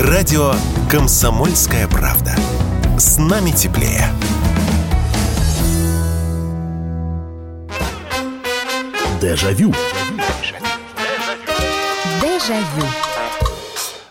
Радио «Комсомольская правда». С нами теплее. Дежавю. Дежавю.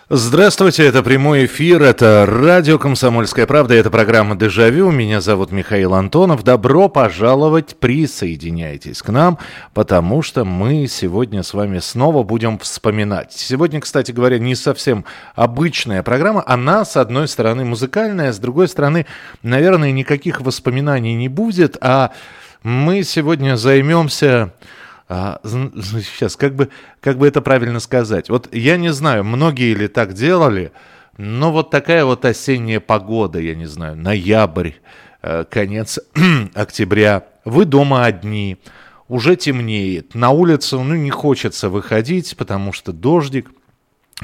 Здравствуйте, это прямой эфир, это радио «Комсомольская правда», это программа «Дежавю». Меня зовут Михаил Антонов. Добро пожаловать, присоединяйтесь к нам, потому что мы сегодня с вами снова будем вспоминать. Сегодня, кстати говоря, не совсем обычная программа. Она, с одной стороны, музыкальная, с другой стороны, наверное, никаких воспоминаний не будет, а мы сегодня займемся а, сейчас, как бы, как бы это правильно сказать? Вот я не знаю, многие ли так делали, но вот такая вот осенняя погода, я не знаю, ноябрь, э, конец октября, вы дома одни, уже темнеет, на улицу ну, не хочется выходить, потому что дождик,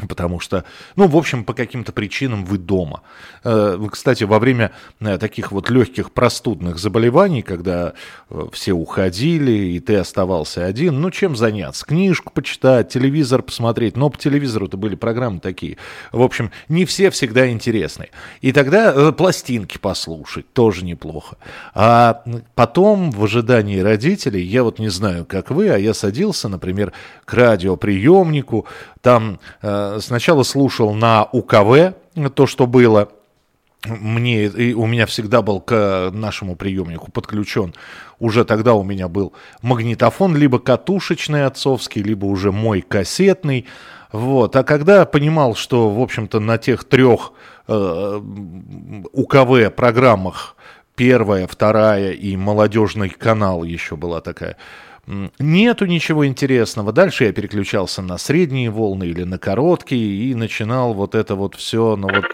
Потому что, ну, в общем, по каким-то причинам вы дома. Э, кстати, во время э, таких вот легких простудных заболеваний, когда э, все уходили, и ты оставался один, ну, чем заняться? Книжку почитать, телевизор посмотреть. Но по телевизору-то были программы такие. В общем, не все всегда интересны. И тогда пластинки послушать тоже неплохо. А потом, в ожидании родителей, я вот не знаю, как вы, а я садился, например, к радиоприемнику, там сначала слушал на УКВ то, что было. Мне, и у меня всегда был к нашему приемнику подключен. Уже тогда у меня был магнитофон, либо катушечный отцовский, либо уже мой кассетный. Вот. А когда понимал, что, в общем-то, на тех трех э, УКВ программах первая, вторая и молодежный канал еще была такая нету ничего интересного. Дальше я переключался на средние волны или на короткие и начинал вот это вот все, ну вот...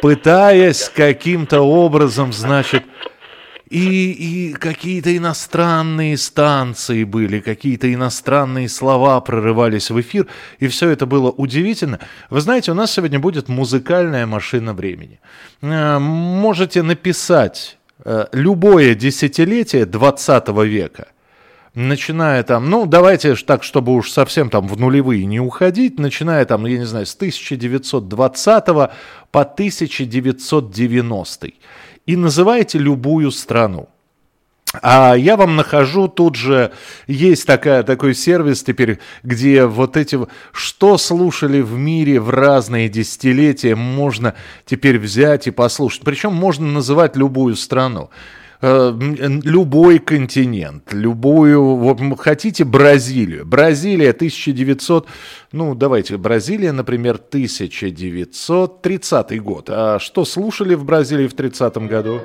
Пытаясь каким-то образом, значит, и, и какие-то иностранные станции были, какие-то иностранные слова прорывались в эфир, и все это было удивительно. Вы знаете, у нас сегодня будет музыкальная машина времени. Э, можете написать э, любое десятилетие 20 века, начиная там, ну, давайте так, чтобы уж совсем там в нулевые не уходить, начиная там, я не знаю, с 1920 по 1990 и называете любую страну. А я вам нахожу тут же, есть такая, такой сервис теперь, где вот эти, что слушали в мире в разные десятилетия, можно теперь взять и послушать. Причем можно называть любую страну любой континент, любую, вот, хотите Бразилию. Бразилия 1900, ну давайте, Бразилия, например, 1930 год. А что слушали в Бразилии в 30 году?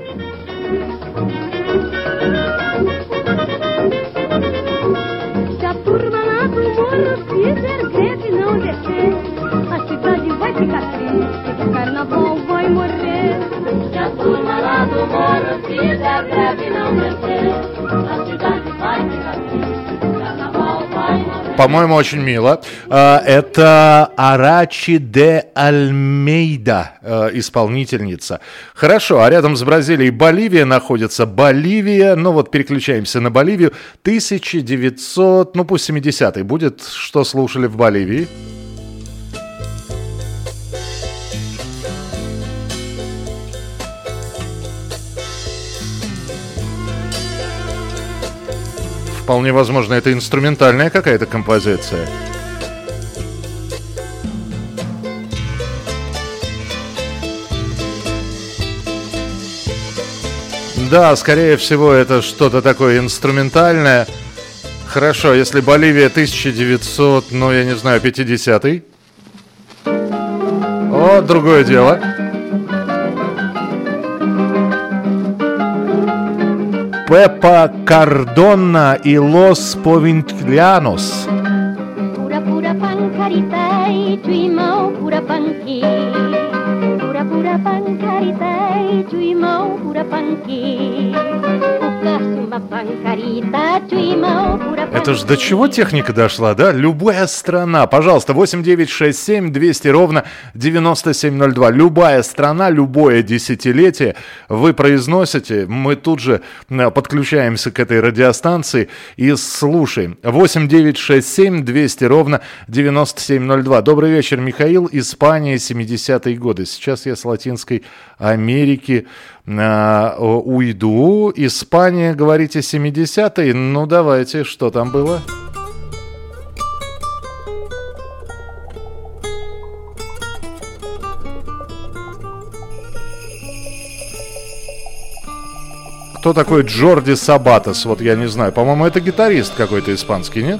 По-моему, очень мило. А, это Арачи де Альмейда, э, исполнительница. Хорошо, а рядом с Бразилией Боливия находится. Боливия, ну вот переключаемся на Боливию. 1900, ну пусть 70-й будет, что слушали в Боливии. Вполне возможно, это инструментальная какая-то композиция. Да, скорее всего, это что-то такое инструментальное. Хорошо, если Боливия 1900, ну, я не знаю, 50-й. О, другое дело. Пепа Кардона и Лос Повинтляnos. Pura, pura pancaritei, tu irmão, pura panqui. Pura, pura pancaritei, tu irmão, pura panqui. Это ж до чего техника дошла, да? Любая страна, пожалуйста, 8967 200 ровно 9702. Любая страна, любое десятилетие вы произносите, мы тут же э, подключаемся к этой радиостанции и слушаем. 8967 200 ровно 9702. Добрый вечер, Михаил. Испания, 70-е годы. Сейчас я с Латинской Америки уйду. Испания, говорите, 70-е? Ну, давайте, что там было? Кто такой Джорди Сабатос? Вот я не знаю. По-моему, это гитарист какой-то испанский, нет?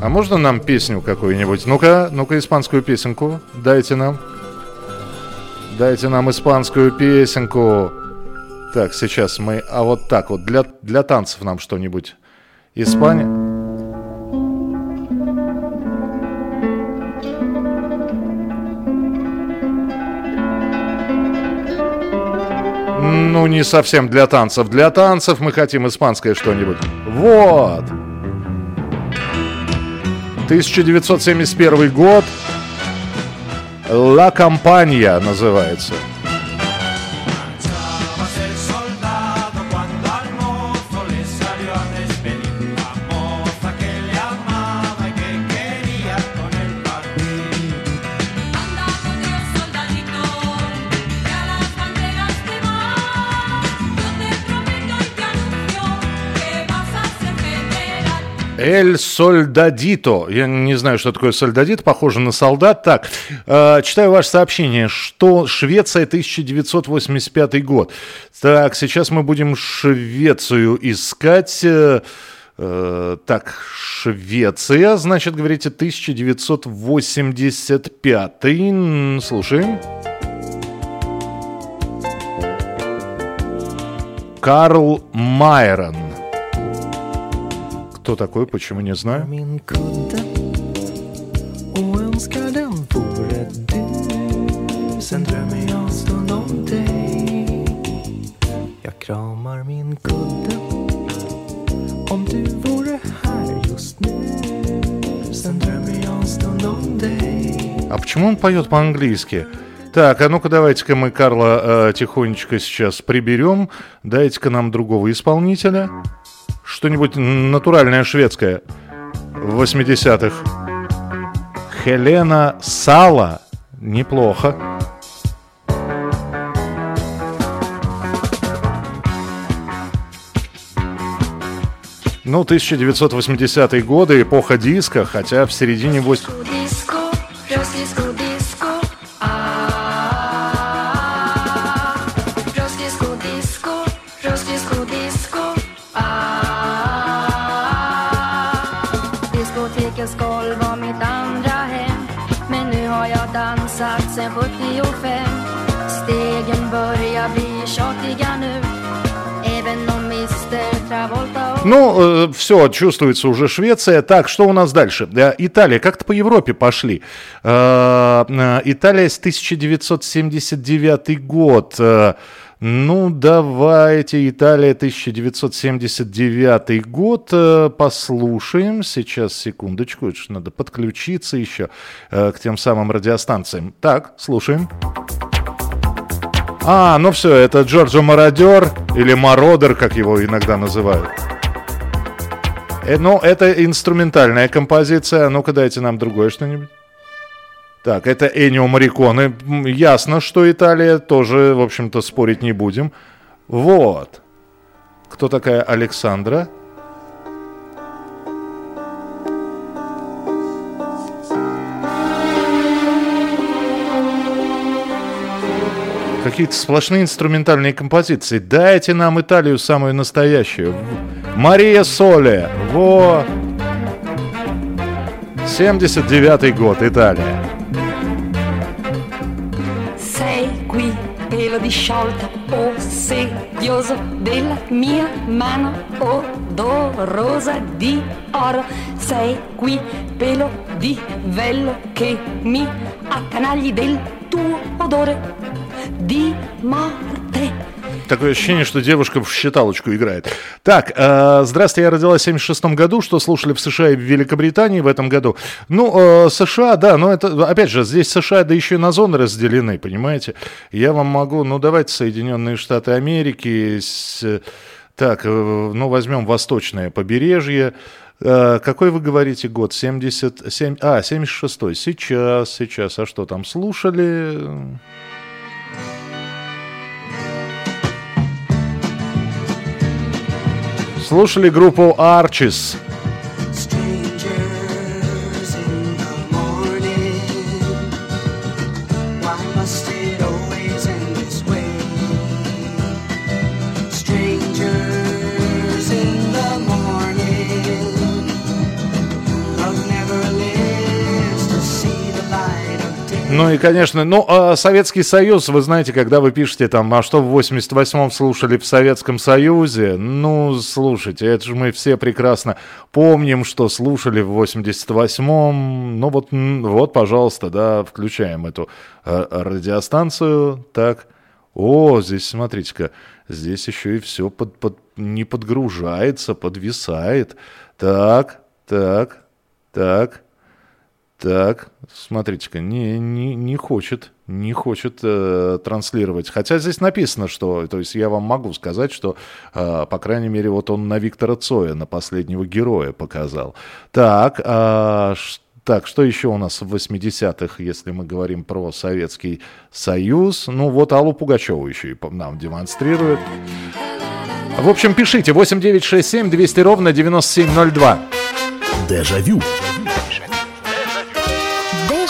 А можно нам песню какую-нибудь? Ну-ка, ну-ка, испанскую песенку дайте нам. Дайте нам испанскую песенку. Так, сейчас мы... А вот так вот, для, для танцев нам что-нибудь. Испания... Ну, не совсем для танцев. Для танцев мы хотим испанское что-нибудь. Вот. 1971 год. «Ла Компания» называется. Эль Сольдадито. Я не знаю, что такое Сольдадит. Похоже на солдат. Так, э, читаю ваше сообщение, что Швеция 1985 год. Так, сейчас мы будем Швецию искать. Э, э, так, Швеция, значит, говорите, 1985. Слушаем. Карл Майрон. Кто такой, почему не знаю? Sen drömmer jag stund om dig Jag kramar min kudde Om du vore här just nu Sen drömmer jag stund om dig А почему он поет по-английски? Так, а ну-ка давайте-ка мы Карла э, тихонечко сейчас приберем. Дайте-ка нам другого исполнителя что-нибудь натуральное шведское в 80-х. Хелена Сала. Неплохо. Ну, 1980-е годы, эпоха диска, хотя в середине 80... Ну, э, все, чувствуется уже Швеция. Так, что у нас дальше? Э, Италия. Как-то по Европе пошли. Э, э Италия с 1979 год. Э, ну, давайте, Италия, 1979 год, послушаем. Сейчас, секундочку, это надо подключиться еще к тем самым радиостанциям. Так, слушаем. А, ну все, это Джорджо Мародер или Мародер, как его иногда называют. Э, ну, это инструментальная композиция. Ну-ка, дайте нам другое что-нибудь. Так, это Энио Мариконы. Ясно, что Италия тоже, в общем-то, спорить не будем. Вот. Кто такая Александра? Какие-то сплошные инструментальные композиции. Дайте нам Италию самую настоящую. Мария Соли. Во. 79 год, Италия. Pelo disciolta, o sedioso della mia mano odorosa di oro. Sei qui, pelo di vello che mi accanagli del tuo odore di morte te. Такое ощущение, что девушка в считалочку играет. Так, э, здравствуйте, я родилась в 76 году. Что слушали в США и в Великобритании в этом году? Ну, э, США, да, но это, опять же, здесь США, да еще и на зоны разделены, понимаете? Я вам могу, ну, давайте Соединенные Штаты Америки, с, так, э, ну, возьмем восточное побережье, Э, какой вы говорите год? 77, а, 76-й. Сейчас, сейчас. А что там, слушали? Слушали группу Arches. И, конечно, ну, а Советский Союз, вы знаете, когда вы пишете там, а что в 88-м слушали в Советском Союзе, ну, слушайте, это же мы все прекрасно помним, что слушали в 88-м, ну вот, вот, пожалуйста, да, включаем эту э, радиостанцию, так, о, здесь, смотрите-ка, здесь еще и все под, под, не подгружается, подвисает, так, так, так, так, смотрите-ка, не, не, не хочет, не хочет э, транслировать. Хотя здесь написано, что, то есть я вам могу сказать, что, э, по крайней мере, вот он на Виктора Цоя, на последнего героя показал. Так, э, так, что еще у нас в 80-х, если мы говорим про Советский Союз? Ну, вот Аллу Пугачеву еще и нам демонстрирует. В общем, пишите 8967 200 ровно 9702. Дежавю. Дежавю.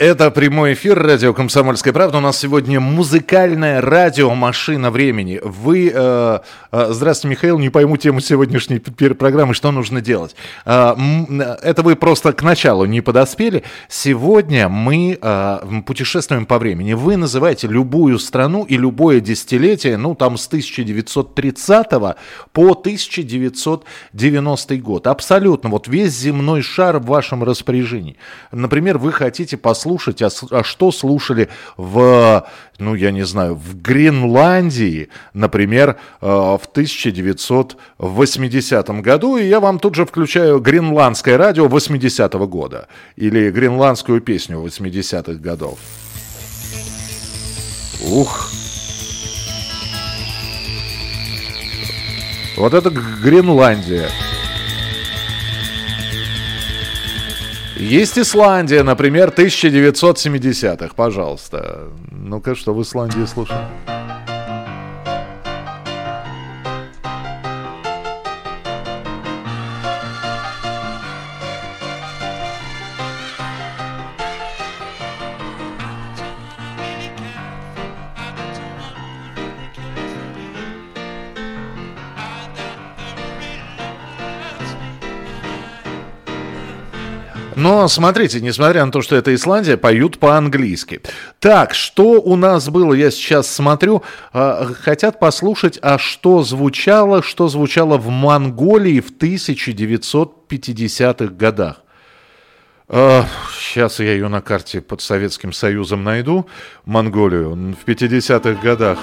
Это прямой эфир радио «Комсомольская правда». У нас сегодня музыкальная радиомашина времени. Вы... Э, э, здравствуйте, Михаил. Не пойму тему сегодняшней программы, что нужно делать. Э, это вы просто к началу не подоспели. Сегодня мы э, путешествуем по времени. Вы называете любую страну и любое десятилетие, ну, там, с 1930 по 1990 год. Абсолютно. Вот весь земной шар в вашем распоряжении. Например, вы хотите послушать послушать, а, а что слушали в, ну, я не знаю, в Гренландии, например, э, в 1980 году, и я вам тут же включаю гренландское радио 80-го года или гренландскую песню 80-х годов. Ух! Вот это Гренландия. Есть Исландия, например, 1970-х, пожалуйста. Ну-ка, что в Исландии слушаем? Но смотрите, несмотря на то, что это Исландия, поют по-английски. Так, что у нас было, я сейчас смотрю, э, хотят послушать, а что звучало, что звучало в Монголии в 1950-х годах. Сейчас я ее на карте под Советским Союзом найду, Монголию, в 50-х годах.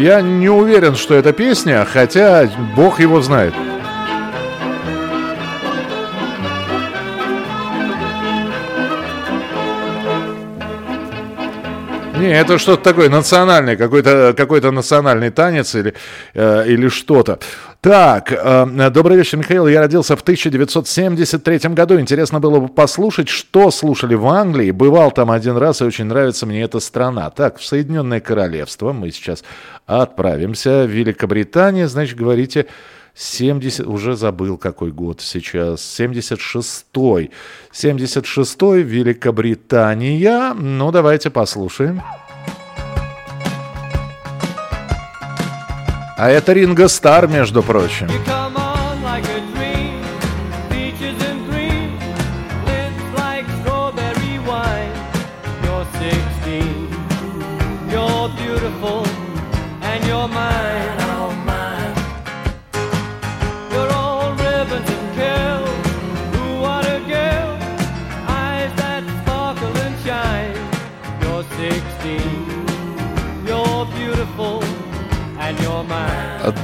Я не уверен, что это песня, хотя бог его знает. Не, это что-то такое национальное, какой-то какой национальный танец или, э, или что-то. Так, э, добрый вечер, Михаил. Я родился в 1973 году. Интересно было бы послушать, что слушали в Англии. Бывал там один раз, и очень нравится мне эта страна. Так, в Соединенное Королевство мы сейчас отправимся. Великобритания, значит, говорите, 70, уже забыл какой год сейчас, 76-й. 76-й, Великобритания. Ну, давайте послушаем. А это Ринго Стар, между прочим.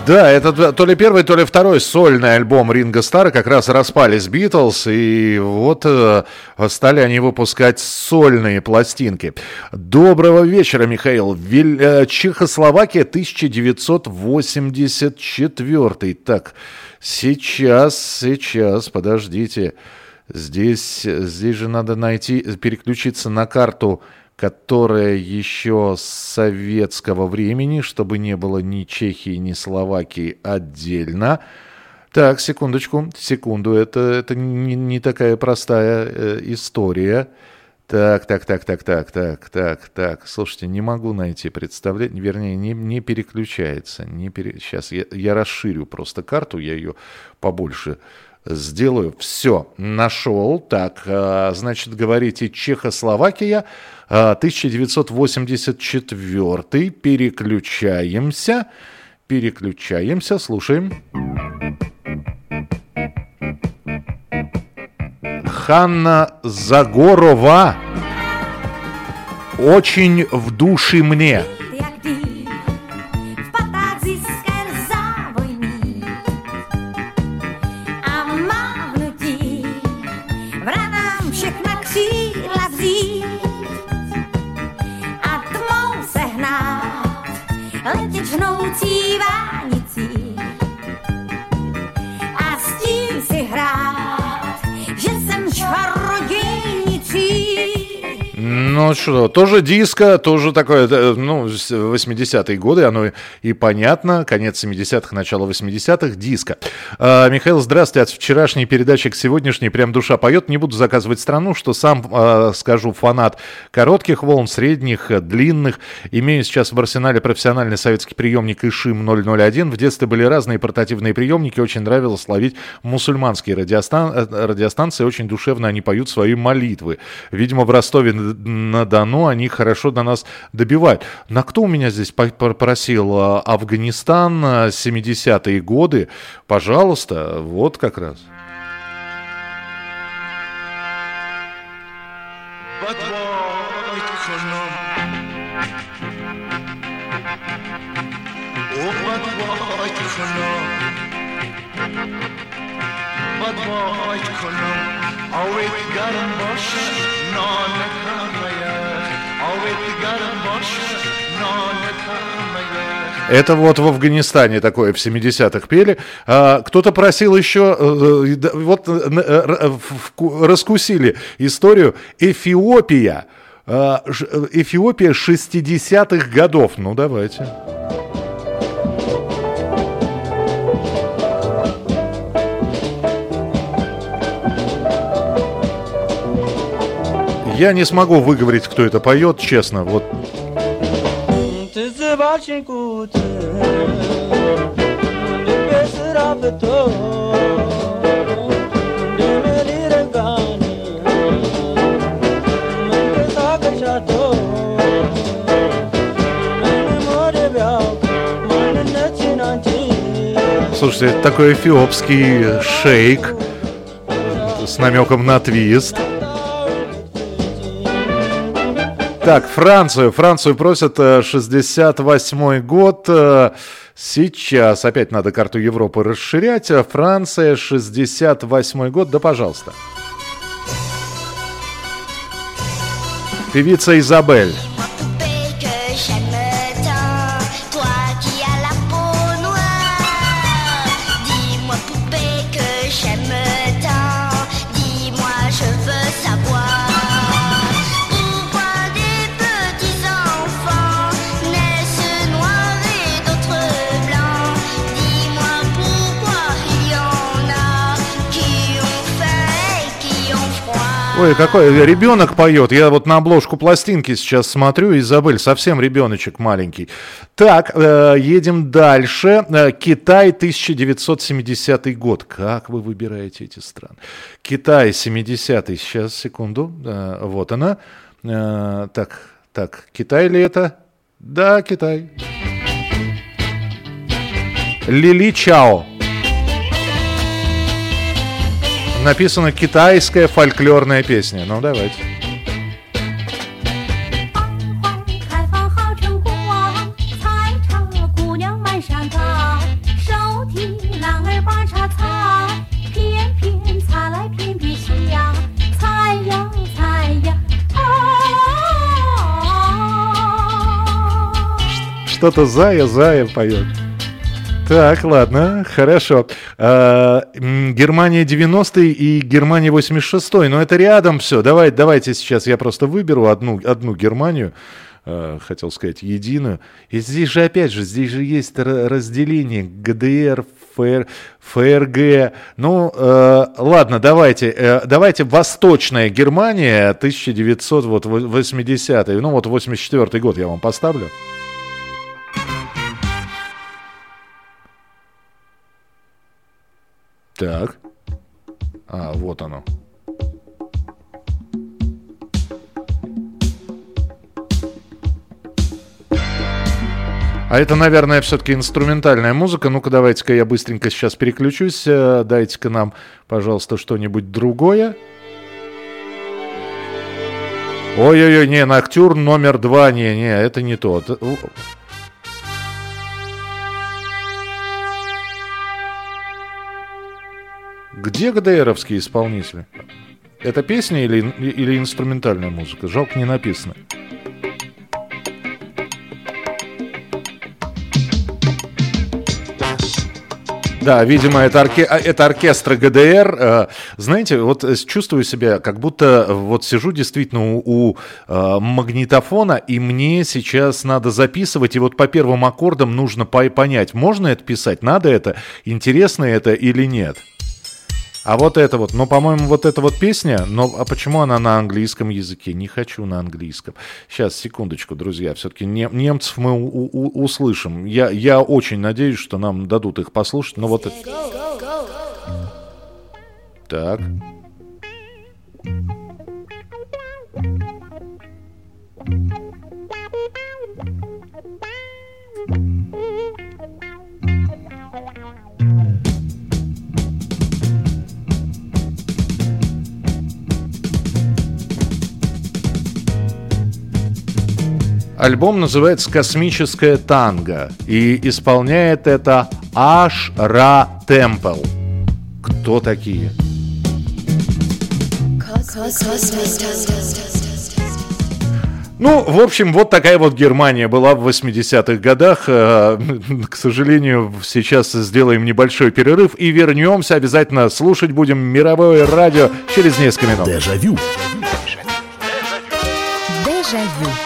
Да, это то ли первый, то ли второй сольный альбом Ринга Стара. Как раз распались Битлз, и вот э, стали они выпускать сольные пластинки. Доброго вечера, Михаил. Виль, э, Чехословакия 1984. Так, сейчас, сейчас, подождите. Здесь, здесь же надо найти, переключиться на карту которая еще с советского времени, чтобы не было ни Чехии, ни Словакии отдельно. Так, секундочку, секунду, это, это не, не такая простая э, история. Так, так, так, так, так, так, так, так. Слушайте, не могу найти представление, вернее, не, не переключается. Не пере... Сейчас я, я расширю просто карту, я ее побольше сделаю. Все, нашел. Так, а, значит, говорите Чехословакия, 1984. А, переключаемся. Переключаемся, слушаем. Ханна Загорова. Очень в душе мне. Ну что, тоже диско, тоже такое, э, ну, 80-е годы, оно и понятно, конец 70-х, начало 80-х, диско. А, Михаил, здравствуйте, от вчерашней передачи к сегодняшней прям душа поет, не буду заказывать страну, что сам, а, скажу, фанат коротких волн, средних, длинных. Имею сейчас в арсенале профессиональный советский приемник ИШИМ 001. В детстве были разные портативные приемники, очень нравилось ловить мусульманские радиостан... Э, радиостанции, очень душевно они поют свои молитвы. Видимо, в Ростове на Дону они хорошо до нас добивают. На кто у меня здесь попросил? А, Афганистан, 70-е годы. Пожалуйста, вот как раз. Это вот в Афганистане такое в 70-х пели. А, кто-то просил еще, э, э, вот э, раскусили историю Эфиопия. А, Эфиопия 60-х годов. Ну, давайте. Я не смогу выговорить, кто это поет, честно. Вот Слушайте, это такой эфиопский шейк. С намеком на твист. Так, Францию. Францию просят 68 э, год. Э, сейчас опять надо карту Европы расширять. Франция, 68 год. Да, пожалуйста. Певица Изабель. Ой, какой ребенок поет. Я вот на обложку пластинки сейчас смотрю, Изабель, совсем ребеночек маленький. Так, э, едем дальше. Э, Китай, 1970 год. Как вы выбираете эти страны? Китай, 70-й. Сейчас, секунду. Э, вот она. Э, так, так, Китай ли это? Да, Китай. Лили Чао. Написана китайская фольклорная песня. Ну, давайте. Что-то зая, зая поет. Так, ладно, хорошо. А, Германия 90-й и Германия 86-й. Но это рядом все. Давай, давайте сейчас я просто выберу одну, одну Германию. А, хотел сказать, единую. И здесь же, опять же, здесь же есть разделение ГДР, ФР, ФРГ. Ну, э, ладно, давайте, э, давайте Восточная Германия 1980 ну вот 84 год я вам поставлю. Так. А, вот оно. А это, наверное, все-таки инструментальная музыка. Ну-ка, давайте-ка я быстренько сейчас переключусь. Э, дайте-ка нам, пожалуйста, что-нибудь другое. Ой-ой-ой, не, Ноктюр номер два, не, не, это не тот. Где ГДРовские исполнители? Это песня или, или инструментальная музыка? Жалко, не написано. Да, видимо, это, орке... А, это оркестр ГДР. Э, знаете, вот чувствую себя, как будто вот сижу действительно у, у э, магнитофона, и мне сейчас надо записывать, и вот по первым аккордам нужно понять, можно это писать, надо это, интересно это или нет. А вот это вот, ну, по-моему, вот эта вот песня, но а почему она на английском языке? Не хочу на английском. Сейчас, секундочку, друзья, все-таки не, немцев мы у, у, услышим. Я, я очень надеюсь, что нам дадут их послушать, но вот это... Так. Альбом называется «Космическая танго» и исполняет это Ашра Темпл. Кто такие? Ну, в общем, вот такая вот Германия была в 80-х годах. Э, к сожалению, сейчас сделаем небольшой перерыв и вернемся. Обязательно слушать будем мировое радио через несколько минут. Дежавю. Дежавю.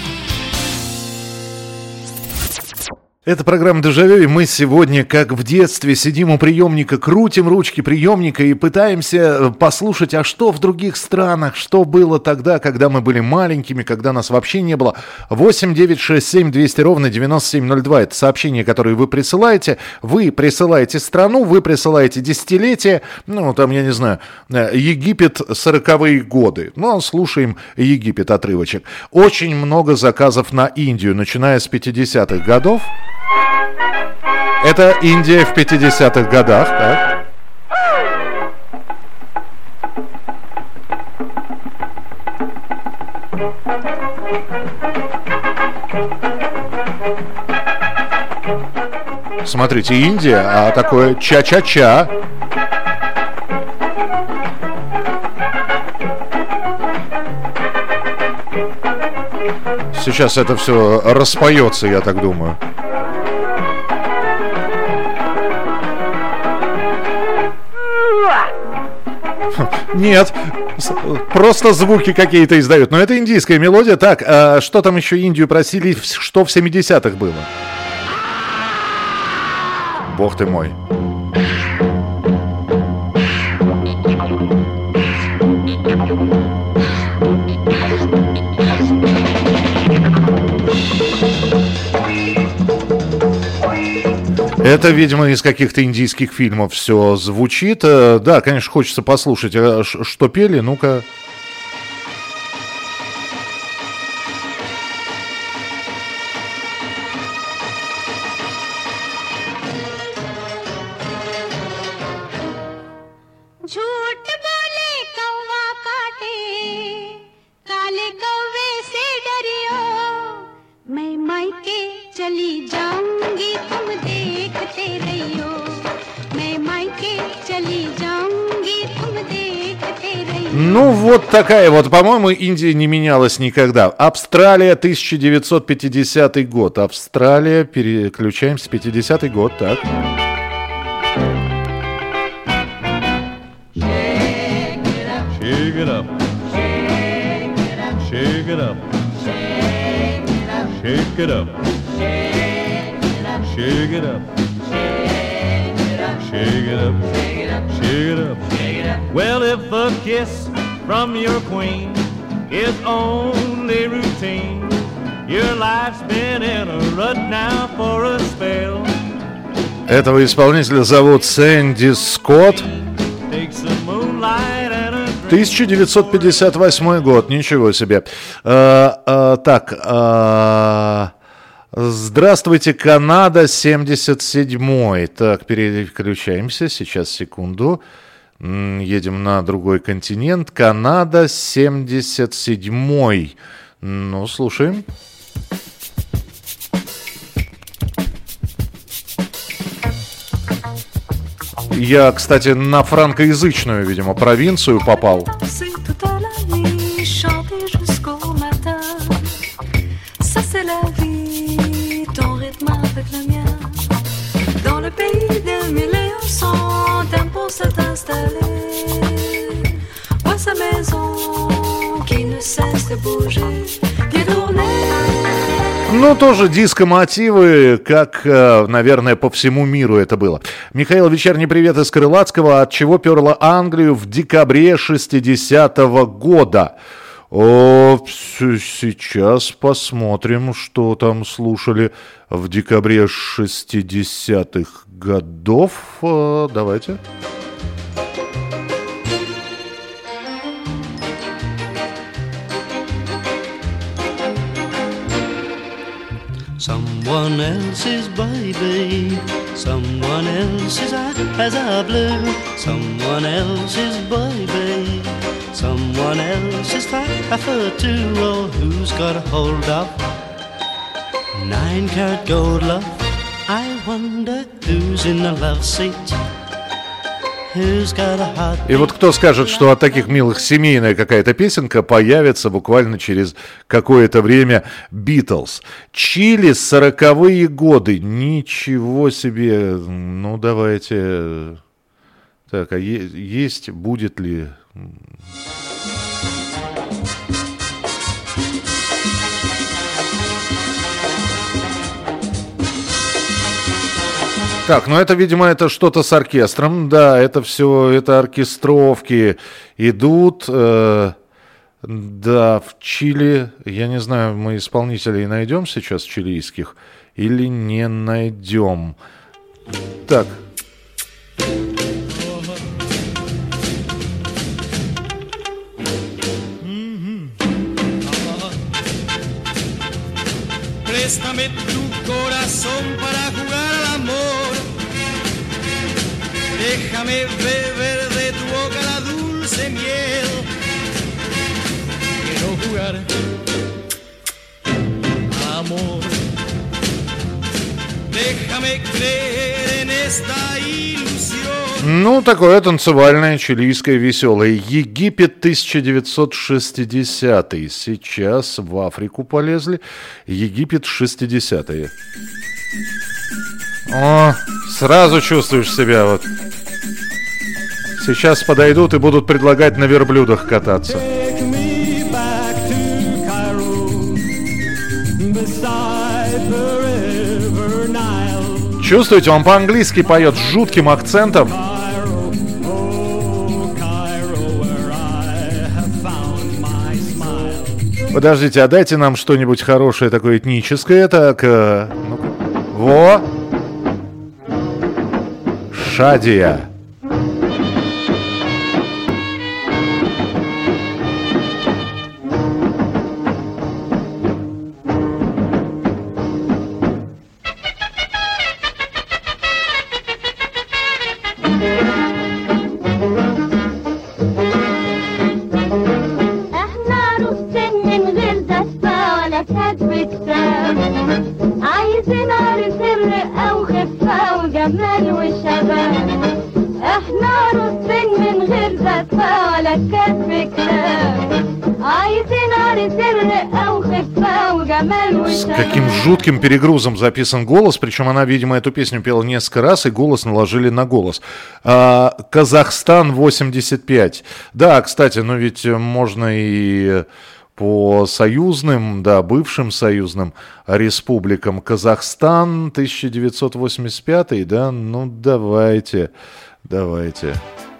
Это программа «Дежавю», и мы сегодня, как в детстве, сидим у приемника, крутим ручки приемника и пытаемся э, послушать, а что в других странах, что было тогда, когда мы были маленькими, когда нас вообще не было. 8 9 6 7 200 ровно 9702. Это сообщение, которое вы присылаете. Вы присылаете страну, вы присылаете десятилетие, ну, там, я не знаю, э, Египет 40-е годы. Ну, слушаем Египет отрывочек. Очень много заказов на Индию, начиная с 50-х годов. Это Индия в 50-х годах, так? Смотрите, Индия, а такое ча-ча-ча. Сейчас это все распоется, я так думаю. Нет, Просто звуки какие-то издают. Но это индийская мелодия. Так, а что там еще Индию просили? Что в 70-х было? Бог ты мой. Это, видимо, из каких-то индийских фильмов все звучит. Э, да, конечно, хочется послушать, а что пели. Ну-ка. Такая вот, по-моему, Индия не менялась никогда. Австралия, 1950 год. Австралия, переключаемся, 50 год, так. Shake it up. Well, if a kiss from your queen is only routine, your life's been in a rut now for a spell. Этого исполнителя зовут Сэнди Скотт. 1958 год, ничего себе. А, а, так, а, здравствуйте, Канада, 77 Так, переключаемся, сейчас, секунду. Едем на другой континент. Канада, 77-й. Ну, слушаем. Я, кстати, на франкоязычную, видимо, провинцию попал. S'est installé. Vois sa maison qui ne cesse de bouger, qui Ну, тоже диско-мотивы, как, э, наверное, по всему миру это было. Михаил, вечерний привет из Крылатского. От чего перла Англию в декабре 60-го года? О, сейчас посмотрим, что там слушали в декабре 60-х годов. Э, давайте. Давайте. Someone else's baby, someone else's eyes are blue, someone else's baby, someone else's life too. Oh, who's got a hold of nine carat gold love? I wonder who's in the love seat. И вот кто скажет, что от таких милых семейная какая-то песенка появится буквально через какое-то время Битлз. Чили, сороковые годы. Ничего себе. Ну, давайте. Так, а есть, будет ли... Так, ну это, видимо, это что-то с оркестром. Да, это все, это оркестровки идут. Э, да, в Чили, я не знаю, мы исполнителей найдем сейчас чилийских или не найдем. Так. Préstame tu corazón para jugar. Déjame beber de tu boca la dulce miel. Quiero jugar amor. Déjame creer en esta ilusión. Ну, такое танцевальное, чилийское, веселое. Египет 1960 -й. Сейчас в Африку полезли. Египет 60-е. О, сразу чувствуешь себя вот Сейчас подойдут и будут предлагать на верблюдах кататься. Чувствуете, он по-английски поет с жутким акцентом. Oh. Подождите, а дайте нам что-нибудь хорошее такое этническое. Так, э, ну-ка. во. Шадия. С каким жутким перегрузом записан голос, причем она, видимо, эту песню пела несколько раз, и голос наложили на голос. А, Казахстан 85. Да, кстати, ну ведь можно и по союзным, да, бывшим союзным республикам. Казахстан 1985, да, ну давайте, давайте. Давайте.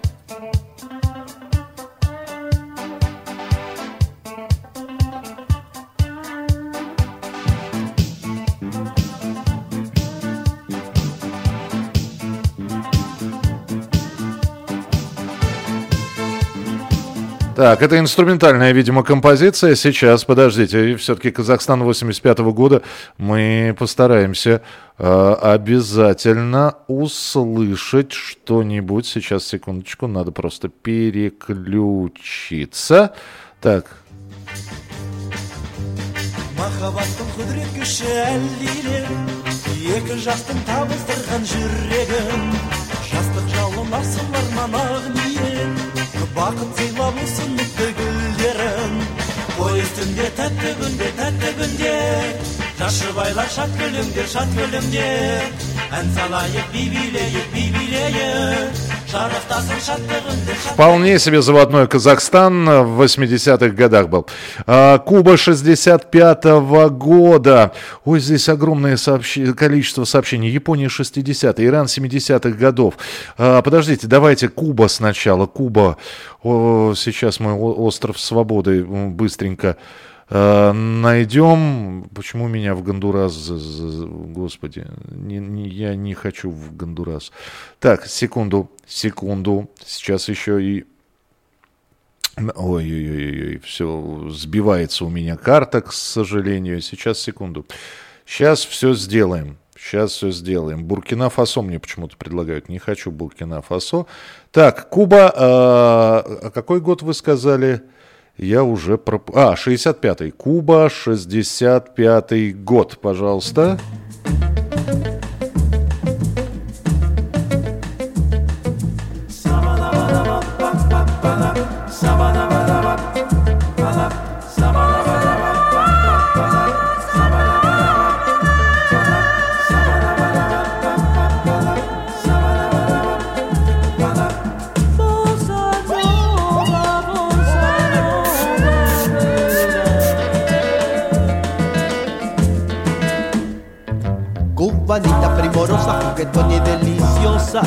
Так, это инструментальная, видимо, композиция. Сейчас, подождите, все-таки Казахстан 85 года мы постараемся э, обязательно услышать что-нибудь. Сейчас, секундочку, надо просто переключиться. Так, махаббаттың құдірет күші әлдиле екі жақтың табыстырған жүрегін жастық жалын асыл арман поездінде тәтті күнде тәтті күнде жас жұбайлар шат күлімдер шат күлімдер ән салайық би билейік би билейік шарықтасын шаттығыңды шат Вполне себе заводной Казахстан в 80-х годах был. А, Куба 65-го года. Ой, здесь огромное сообщ- количество сообщений. Япония 60-е, Иран 70-х годов. А, подождите, давайте Куба сначала. Куба. О, сейчас мы о- остров свободы м, быстренько э, найдем. Почему меня в Гондурас... Господи, не- не- я не хочу в Гондурас. Так, секунду, секунду. Сейчас еще и... Ой-ой-ой, все, сбивается у меня карта, к сожалению. Сейчас, секунду. Сейчас все сделаем. Сейчас все сделаем. Буркина-Фасо мне почему-то предлагают. Не хочу Буркина-Фасо. Так, Куба, э, а какой год вы сказали? Я уже... Проп... А, 65-й. Куба, 65-й год, пожалуйста. Cubanita primorosa, juguetona y deliciosa.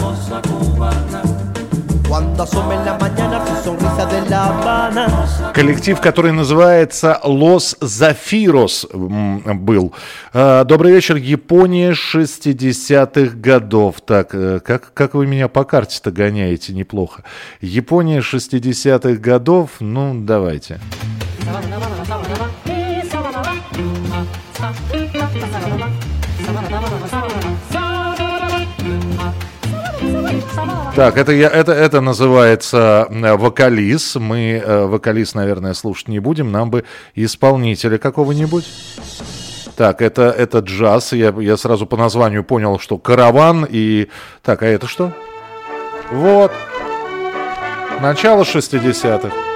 Коллектив, который называется Лос Зафирос м, был. А, Добрый вечер, Япония 60-х годов. Так, э, как, как вы меня по карте-то гоняете неплохо. Япония 60-х годов, ну, давайте. Так, это, я, это, это называется э, вокализ. Мы э, вокализ, наверное, слушать не будем. Нам бы исполнителя какого-нибудь. Так, это, это джаз. Я, я сразу по названию понял, что караван и... Так, а это что? Вот. Начало 60-х.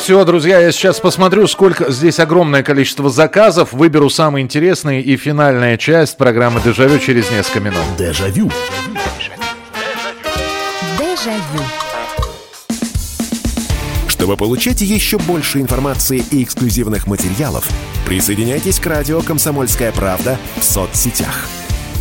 Все, друзья, я сейчас посмотрю, сколько здесь огромное количество заказов. Выберу самые интересные и финальная часть программы «Дежавю» через несколько минут. Дежавю. Дежавю. Чтобы получать еще больше информации и эксклюзивных материалов, присоединяйтесь к радио «Комсомольская правда» в соцсетях.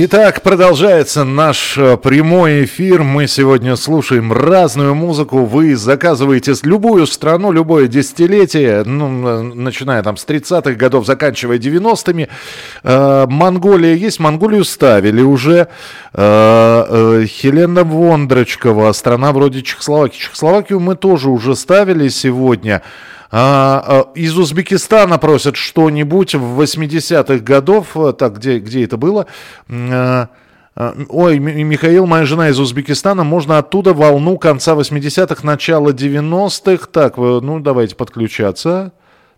Итак, продолжается наш э, прямой эфир. Мы сегодня слушаем разную музыку. Вы заказываете любую страну, любое десятилетие, ну, э, начиная там с 30-х годов, заканчивая 90-ми. Э, Монголия есть, Монголию ставили уже. Хелена Вондрочкова, страна вроде Чехословакии. Чехословакию мы тоже уже ставили сегодня. А, а, из Узбекистана просят что-нибудь в 80-х годов. Так, где, где это было? А, Ой, Михаил, моя жена из Узбекистана, можно оттуда волну конца 80-х, начала 90-х. Так, э, ну давайте подключаться.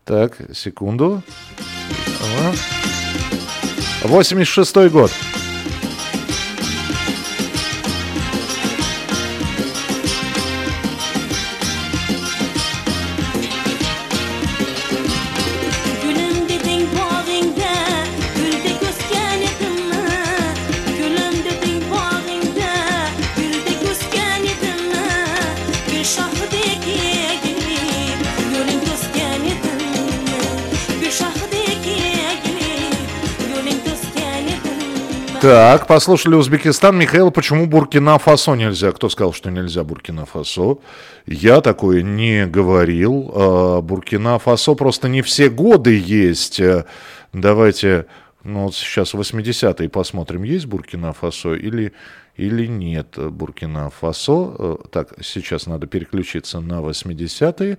Так, секунду. Ага. 86-й год. Так, послушали Узбекистан. Михаил, почему Буркина-Фасо нельзя? Кто сказал, что нельзя Буркина-Фасо? Я такое не говорил. А, Буркина-Фасо просто не все годы есть. Э, Давайте, ну вот сейчас 80-е посмотрим, есть Буркина-Фасо или, или нет Буркина-Фасо. Э, Так, сейчас надо переключиться на 80-е.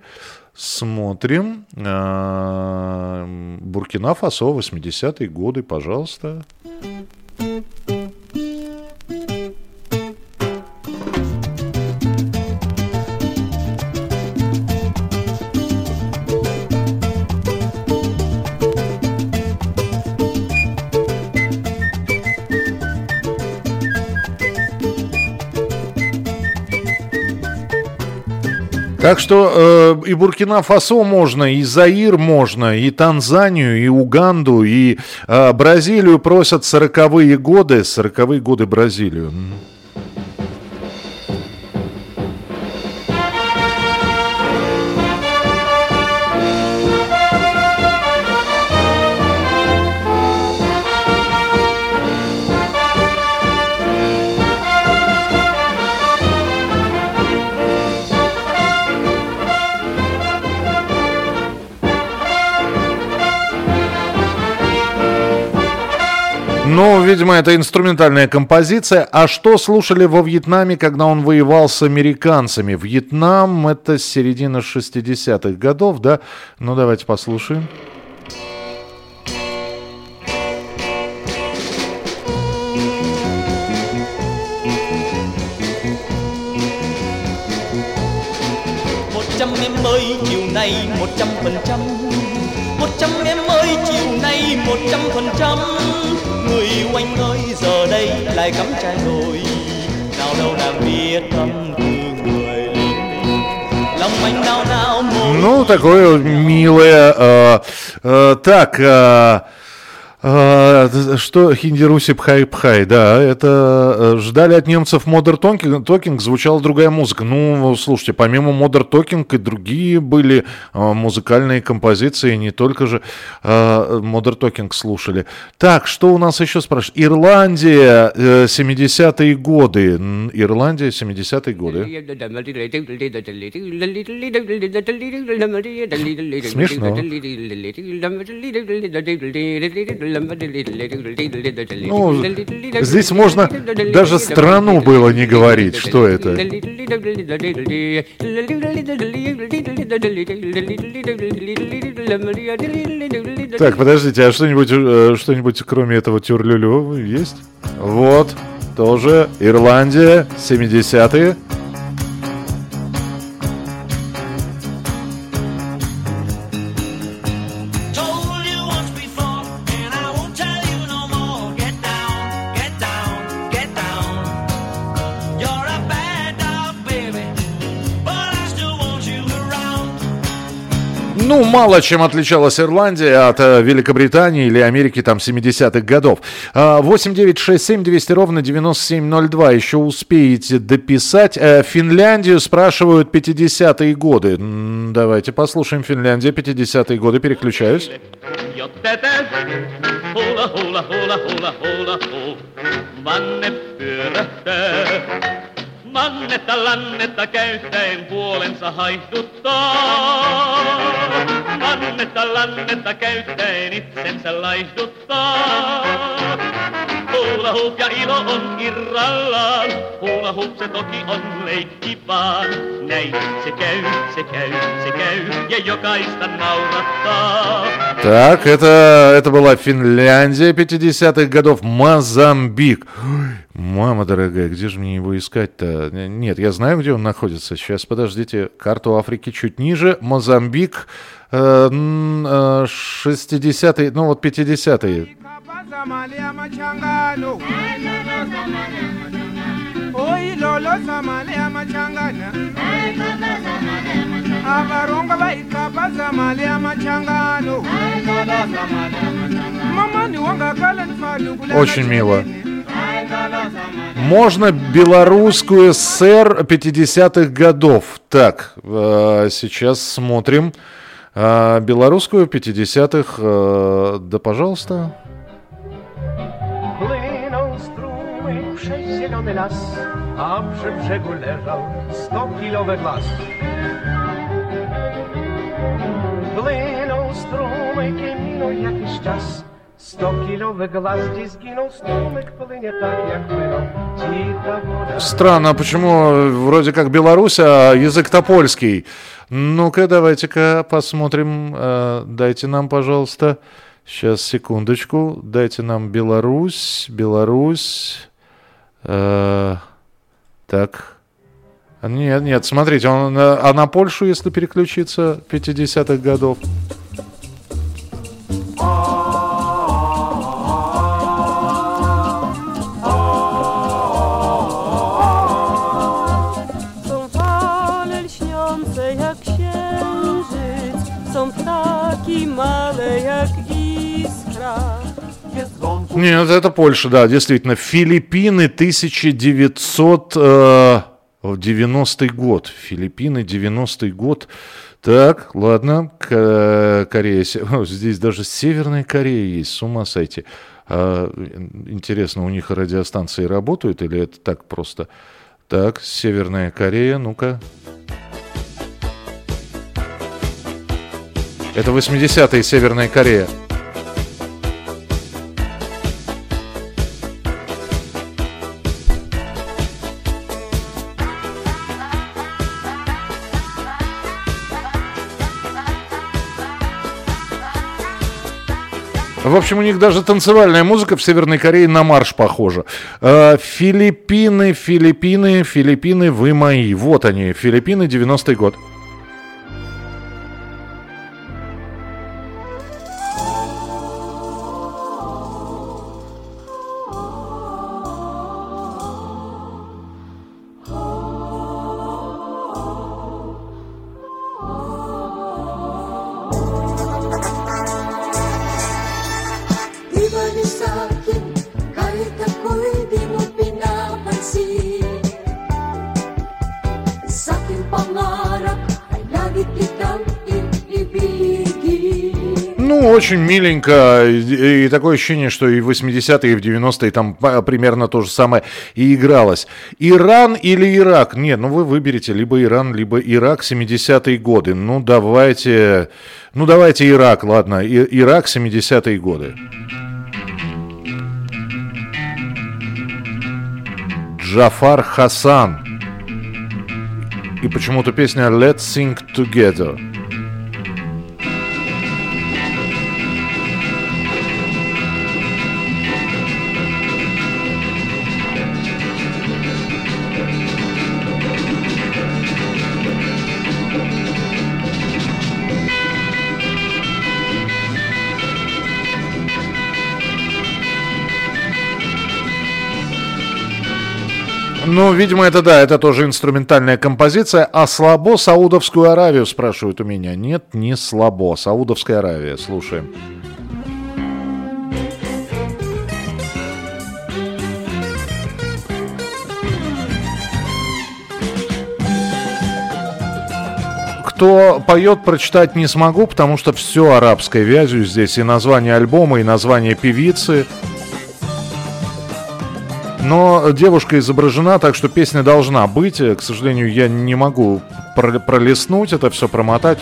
Смотрим. А, Буркина-Фасо, 80-е годы, пожалуйста. Thank you. Так что э, и Буркина-Фасо можно, и Заир можно, и Танзанию, и Уганду, и э, Бразилию просят 40-е годы, 40-е годы Бразилию. Ну, видимо, это инструментальная композиция. А что слушали во Вьетнаме, когда он воевал с американцами? Вьетнам это середина 60-х годов, да? Ну, давайте послушаем. một trăm phần trăm một trăm em ơi chiều nay một trăm phần trăm đây lại cắm trại rồi nào đâu nàng biết thăm thương người lính lòng anh nào nào một Ну, такое милое. э, э, так, э, э, что Хинди Руси Пхай Пхай, да, это э, ждали от немцев Talking, Talking, звучала другая музыка. Ну, слушайте, помимо Modern Talking и другие были э, музыкальные композиции, не только же э, Modern Talking слушали. Так, что у нас еще спрашивают? Ирландия, э, 70-е годы. Ирландия, 70-е годы. Смешно. Ну, здесь можно даже страну было не говорить, что это. Так, подождите, а что-нибудь, э, что-нибудь кроме этого тюрлюлю есть? Вот, тоже Ирландия, 70-е. Мало чем отличалась Ирландия от э, Великобритании или Америки там 70-х годов. А, 8 9 6 7 200 ровно 9702. Еще успеете дописать. Э, Финляндию спрашивают 50-е годы. Давайте послушаем Финляндия 50-е годы. Переключаюсь. Mannetta lannetta käyttäen puolensa haihduttaa. Mannetta lannetta käyttäen itsensä laihduttaa. Hula hoop ja ilo on irrallaan, hula hoop se toki on leikki vaan. Näin se käy, se käy, se käy ja jokaista naurattaa. Так, это, это была Финляндия 50-х годов. Мозамбик. Мама дорогая, где же мне его искать-то? Нет, я знаю, где он находится. Сейчас, подождите, карту Африки чуть ниже. Мозамбик, э, м, э, 60-е, ну вот 50-е. Somalia machangano Oi lolo Somalia machangana Avaronga vaikapa Somalia machangano Mama ni wanga kala kule Очень мило. Можно белорусскую ССР 50-х годов. Так, э, сейчас смотрим. Э, белорусскую 50-х. э, да, пожалуйста. Las, a przy brzegu leżał stokilowy las. Płynął strumyk i minął jakiś czas. Glas, gdzie zginął strumyk, płynie tak jak płynął. Cicha woda. Странно, а почему вроде как Беларусь, а язык-то польский? Ну-ка, давайте-ка посмотрим. Э, Дайте нам, пожалуйста, сейчас, секундочку. Дайте нам Беларусь, Беларусь. Э, Так. Нет, нет, смотрите, он, э, а на Польшу, если переключиться 50-х годов? Нет, это Польша, да, действительно. Филиппины 1990 год. Филиппины 90 год. Так, ладно. Корея. Здесь даже Северная Корея есть, с ума сойти. А, интересно, у них радиостанции работают или это так просто? Так, Северная Корея, ну-ка. Это 80-е Северная Корея. В общем, у них даже танцевальная музыка в Северной Корее на марш похожа. Э, Филиппины, Филиппины, Филиппины, вы мои. Вот они, Филиппины, 90-й год. Kitang iibigin Ну, очень миленько. И, такое ощущение, что и в 80-е, и в 90-е там примерно то же самое и игралось. Иран или Ирак? Нет, ну вы выберете либо Иран, либо Ирак 70-е годы. Ну, давайте... Ну, давайте Ирак, ладно. И- Ирак 70-е годы. Джафар Хасан. И почему-то песня Let's Sing Together. Ну, видимо, это да, это тоже инструментальная композиция. А слабо Саудовскую Аравию спрашивают у меня. Нет, не слабо. Саудовская Аравия. Слушаем. Кто поет, прочитать не смогу, потому что все арабской вязью здесь. И название альбома, и название певицы. Но девушка изображена, так что песня должна быть. К сожалению, я не могу про- пролистнуть это все, промотать.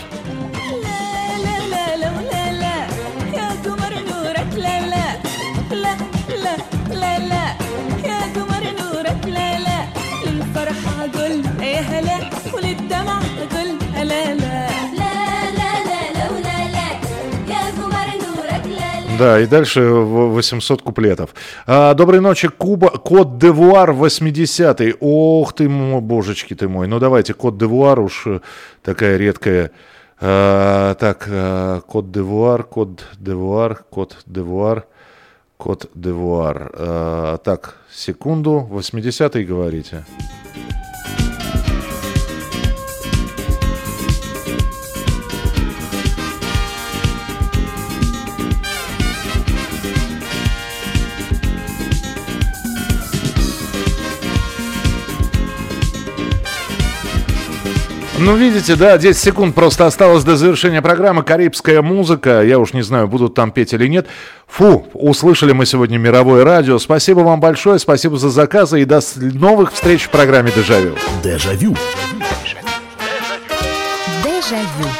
Да, и дальше в- 800 куплетов. А, доброй ночи, Куба. Кот Девуар 80-й. Ох ты, божечки ты мой. Ну давайте, Кот Девуар уж э, такая редкая. А, так, а, Кот Девуар, Кот Девуар, Кот Девуар, Кот Девуар. А, так, секунду. 80-й говорите. Ну, видите, да, 10 секунд просто осталось до завершения программы. Карибская музыка. Я уж не знаю, будут там петь или нет. Фу, услышали мы сегодня мировое радио. Спасибо вам большое, спасибо за заказы и до новых встреч в программе «Дежавю». Дежавю. Дежавю.